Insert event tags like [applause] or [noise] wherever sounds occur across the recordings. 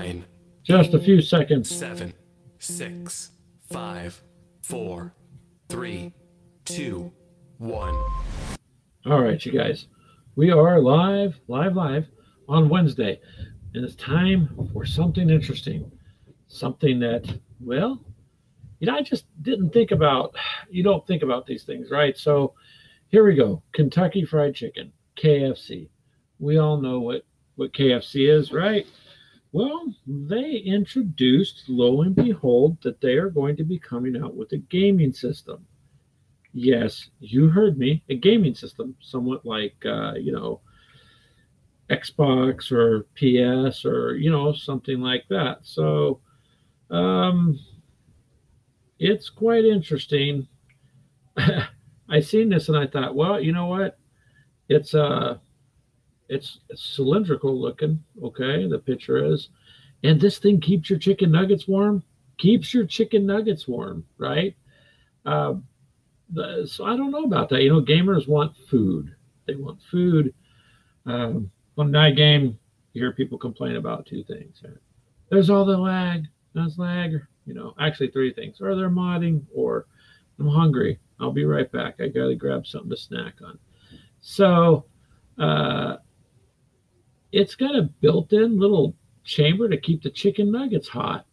nine, Just a few seconds. seven, six, five, four, three, two, one. All right, you guys. We are live, live, live on Wednesday. And it's time for something interesting. Something that, well, you know, I just didn't think about. You don't think about these things, right? So here we go Kentucky Fried Chicken, KFC. We all know what, what KFC is, right? Well, they introduced, lo and behold, that they are going to be coming out with a gaming system. Yes, you heard me. A gaming system, somewhat like uh, you know, Xbox or PS or you know something like that. So, um, it's quite interesting. [laughs] I seen this and I thought, well, you know what? It's uh, it's, cylindrical looking. Okay, the picture is, and this thing keeps your chicken nuggets warm. Keeps your chicken nuggets warm, right? Uh, the, so I don't know about that. You know, gamers want food. They want food. Um, on night game, you hear people complain about two things. There's all the lag. There's lag. You know, actually three things. Or they're modding, or I'm hungry. I'll be right back. I gotta grab something to snack on. So uh, it's got a built-in little chamber to keep the chicken nuggets hot.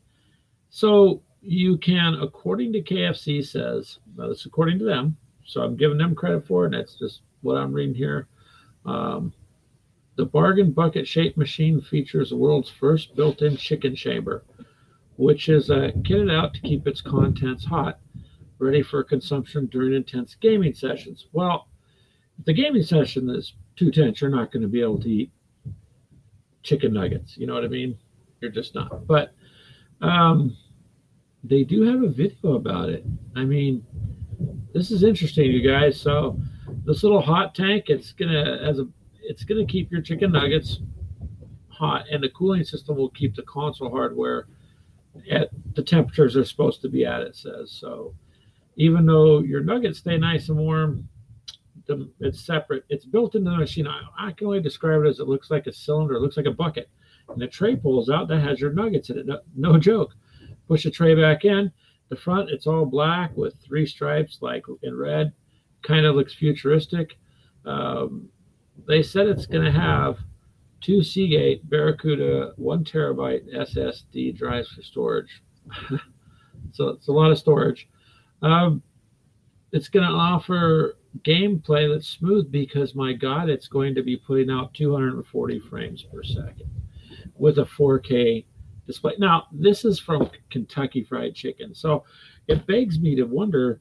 So you can, according to KFC says, well, it's according to them. So I'm giving them credit for it. And that's just what I'm reading here. Um, the bargain bucket shaped machine features the world's first built in chicken chamber, which is uh, kitted out to keep its contents hot, ready for consumption during intense gaming sessions. Well, if the gaming session is too tense, you're not going to be able to eat chicken nuggets. You know what I mean? You're just not. But um, they do have a video about it. I mean, this is interesting, you guys. So this little hot tank, it's gonna as a it's gonna keep your chicken nuggets hot, and the cooling system will keep the console hardware at the temperatures they're supposed to be at. It says so. Even though your nuggets stay nice and warm, it's separate. It's built into the machine. I, I, can only describe it as it looks like a cylinder. It looks like a bucket, and the tray pulls out that has your nuggets in it. No, no [laughs] joke. Push the tray back in. The front, it's all black with three stripes, like in red. Kind of looks futuristic. Um, they said it's going to have two Seagate Barracuda one terabyte SSD drives for storage. [laughs] so it's a lot of storage. Um, it's going to offer gameplay that's smooth because my God, it's going to be putting out 240 frames per second with a 4K display. Now, this is from Kentucky Fried Chicken, so it begs me to wonder.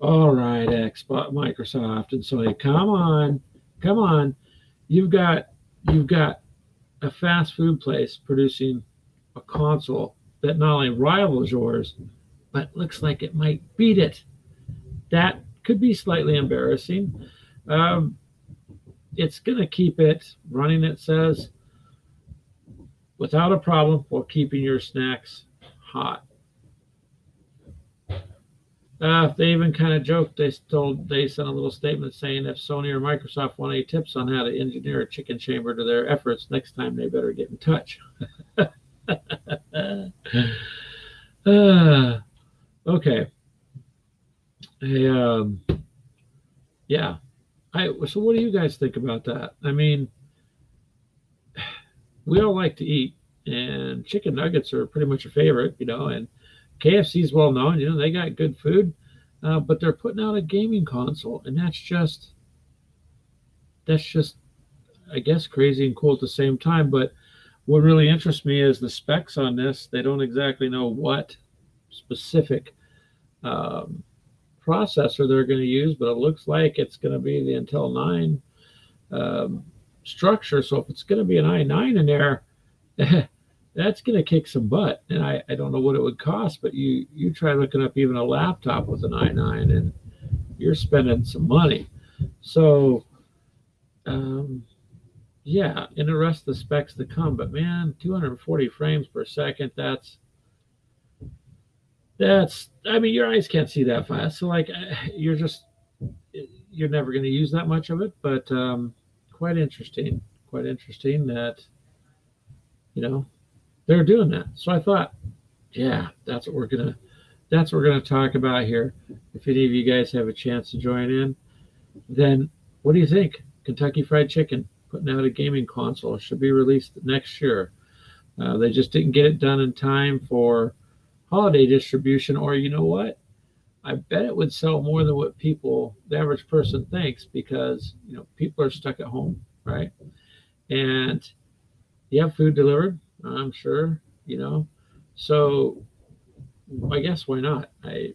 All right, Xbox, Microsoft, and Sony, come on, come on. You've got you've got a fast food place producing a console that not only rivals yours, but looks like it might beat it. That could be slightly embarrassing. Um, it's going to keep it running, it says, without a problem while keeping your snacks hot. Uh, they even kind of joked. They told they sent a little statement saying if Sony or Microsoft want any tips on how to engineer a chicken chamber to their efforts next time, they better get in touch. [laughs] [laughs] uh, okay. Hey, um, yeah. I so what do you guys think about that? I mean, we all like to eat, and chicken nuggets are pretty much a favorite, you know, and KFC is well known, you know, they got good food, uh, but they're putting out a gaming console, and that's just that's just I guess crazy and cool at the same time. But what really interests me is the specs on this. They don't exactly know what specific um, processor they're going to use, but it looks like it's going to be the Intel 9 um, structure. So if it's going to be an i9 in there, [laughs] that's going to kick some butt. And I, I don't know what it would cost, but you you try looking up even a laptop with an i9 and you're spending some money. So um, yeah, and the rest of the specs to come. But man, 240 frames per second, that's that's i mean your eyes can't see that fast so like [sighs] you're just you're never going to use that much of it but um quite interesting quite interesting that you know they're doing that. So I thought, yeah, that's what we're gonna that's what we're gonna talk about here. If any of you guys have a chance to join in, then what do you think? Kentucky Fried Chicken putting out a gaming console should be released next year. Uh, they just didn't get it done in time for holiday distribution, or you know what? I bet it would sell more than what people, the average person, thinks because you know people are stuck at home, right? And you have food delivered, I'm sure, you know. So I guess why not? I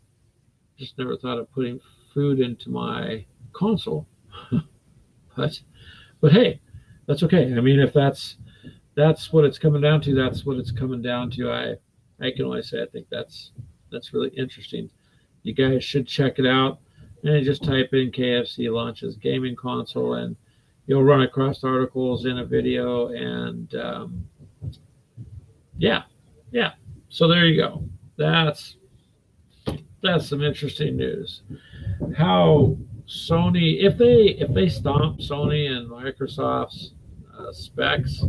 just never thought of putting food into my console, [laughs] but but hey, that's okay. I mean, if that's that's what it's coming down to, that's what it's coming down to. I I can only say I think that's that's really interesting. You guys should check it out. And just type in KFC launches gaming console, and you'll run across articles in a video. And um, yeah, yeah. So there you go. That's that's some interesting news. How Sony, if they if they stomp Sony and Microsoft's uh, specs,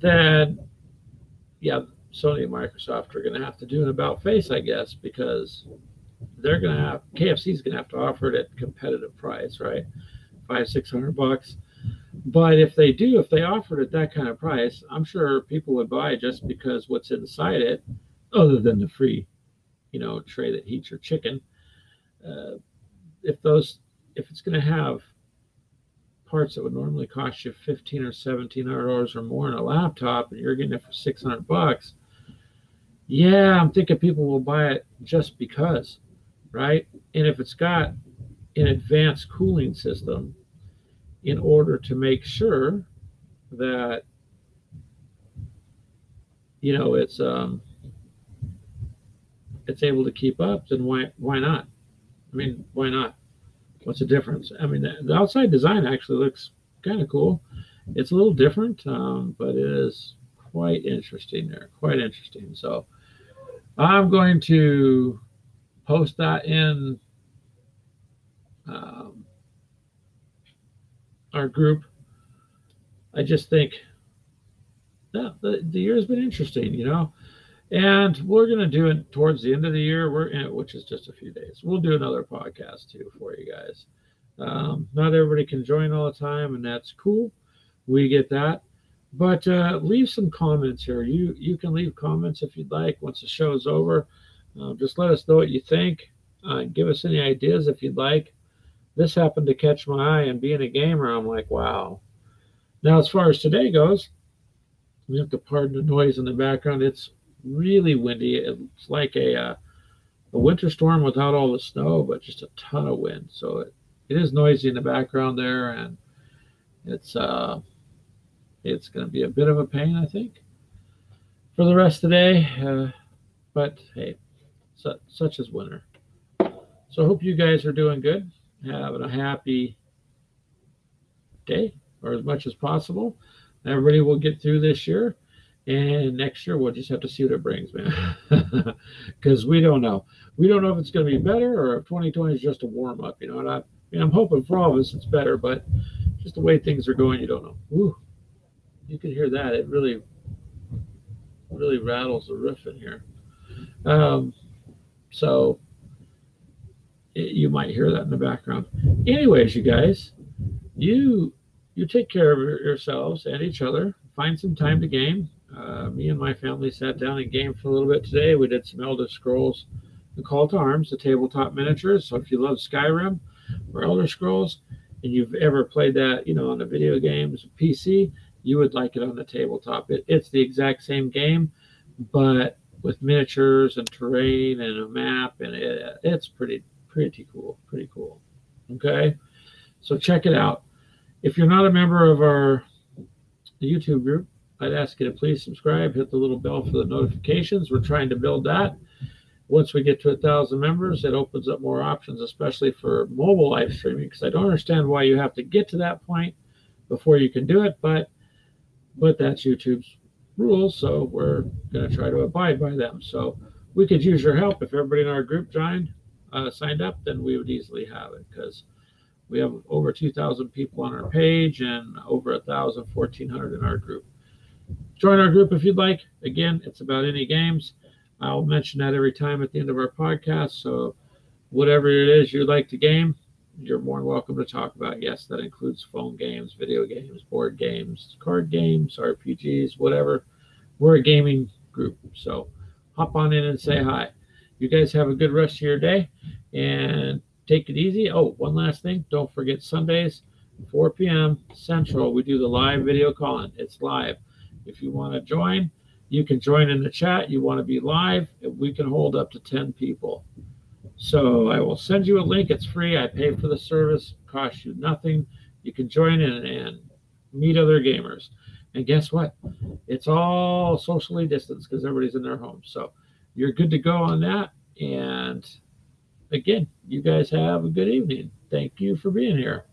then yeah, Sony and Microsoft are going to have to do an about face, I guess, because they're going to have KFC is going to have to offer it at competitive price, right? Five six hundred bucks. But if they do, if they offered it at that kind of price, I'm sure people would buy just because what's inside it, other than the free, you know, tray that heats your chicken. Uh, if those, if it's going to have parts that would normally cost you fifteen or seventeen hundred dollars or more in a laptop, and you're getting it for six hundred bucks, yeah, I'm thinking people will buy it just because, right? And if it's got an advanced cooling system in order to make sure that you know it's um it's able to keep up then why why not? I mean why not? What's the difference? I mean the, outside design actually looks kind of cool. It's a little different um, but it is quite interesting there quite interesting. So i'm going to post that in um, our group. I just think yeah, the, the year has been interesting, you know. And we're going to do it towards the end of the year, we're in, which is just a few days. We'll do another podcast too for you guys. Um, not everybody can join all the time, and that's cool. We get that. But uh, leave some comments here. You you can leave comments if you'd like once the show's over. Uh, just let us know what you think. Uh, give us any ideas if you'd like this happened to catch my eye and being a gamer i'm like wow now as far as today goes we have to pardon the noise in the background it's really windy it's like a uh, a winter storm without all the snow but just a ton of wind so it, it is noisy in the background there and it's uh it's going to be a bit of a pain i think for the rest of the day uh, but hey such, such is winter so i hope you guys are doing good having a happy day or as much as possible. Everybody will get through this year. And next year, we'll just have to see what it brings, man. [laughs] Because we don't know. We don't know if it's going to be better or if 2020 is just a warm up. You know, and I, I mean, I'm hoping for all of us it's better, but just the way things are going, you don't know. You can hear that. It really, really rattles the roof in here. Um, so you might hear that in the background. Anyways, you guys, you you take care of yourselves and each other. Find some time to game. Uh, me and my family sat down and gamed for a little bit today. We did some Elder Scrolls, the Call to Arms, the tabletop miniatures. So if you love Skyrim or Elder Scrolls, and you've ever played that, you know, on the video games PC, you would like it on the tabletop. It, it's the exact same game, but with miniatures and terrain and a map, and it, it's pretty pretty cool. Pretty cool. Okay. So check it out. If you're not a member of our YouTube group, I'd ask you to please subscribe, hit the little bell for the notifications. We're trying to build that. Once we get to a thousand members, it opens up more options, especially for mobile live streaming, because I don't understand why you have to get to that point before you can do it, but but that's YouTube's rules, so we're going to try to abide by them. So we could use your help if everybody in our group joined uh, signed up, then we would easily have it because we have over 2,000 people on our page and over 1,000, 1,400 in our group. join our group if you'd like. Again, it's about any games. I'll mention that every time at the end of our podcast. So, whatever it is you'd like to game, you're more than welcome to talk about. Yes, that includes phone games, video games, board games, card games, RPGs, whatever. We're a gaming group. So, hop on in and say hi. You guys have a good rest of your day and take it easy. Oh, one last thing. Don't forget Sundays, 4 p.m. Central, we do the live video calling. It's live. If you want to join, you can join in the chat. You want to be live, we can hold up to 10 people. So I will send you a link. It's free. I pay for the service, costs you nothing. You can join in and meet other gamers. And guess what? It's all socially distanced because everybody's in their homes. So you're good to go on that. And again, you guys have a good evening. Thank you for being here.